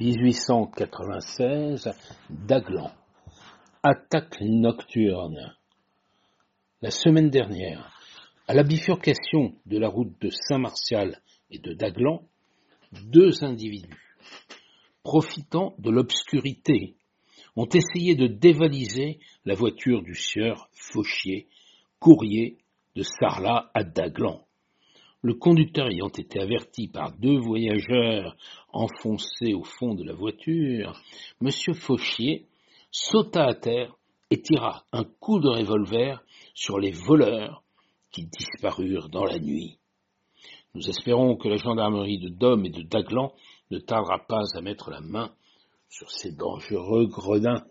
1896, Daglan. Attaque nocturne. La semaine dernière, à la bifurcation de la route de Saint-Martial et de Daglan, deux individus, profitant de l'obscurité, ont essayé de dévaliser la voiture du sieur Fauchier, courrier de Sarlat à Daglan. Le conducteur ayant été averti par deux voyageurs enfoncés au fond de la voiture, M. Fauchier sauta à terre et tira un coup de revolver sur les voleurs qui disparurent dans la nuit. Nous espérons que la gendarmerie de Dôme et de Daglan ne tardera pas à mettre la main sur ces dangereux gredins.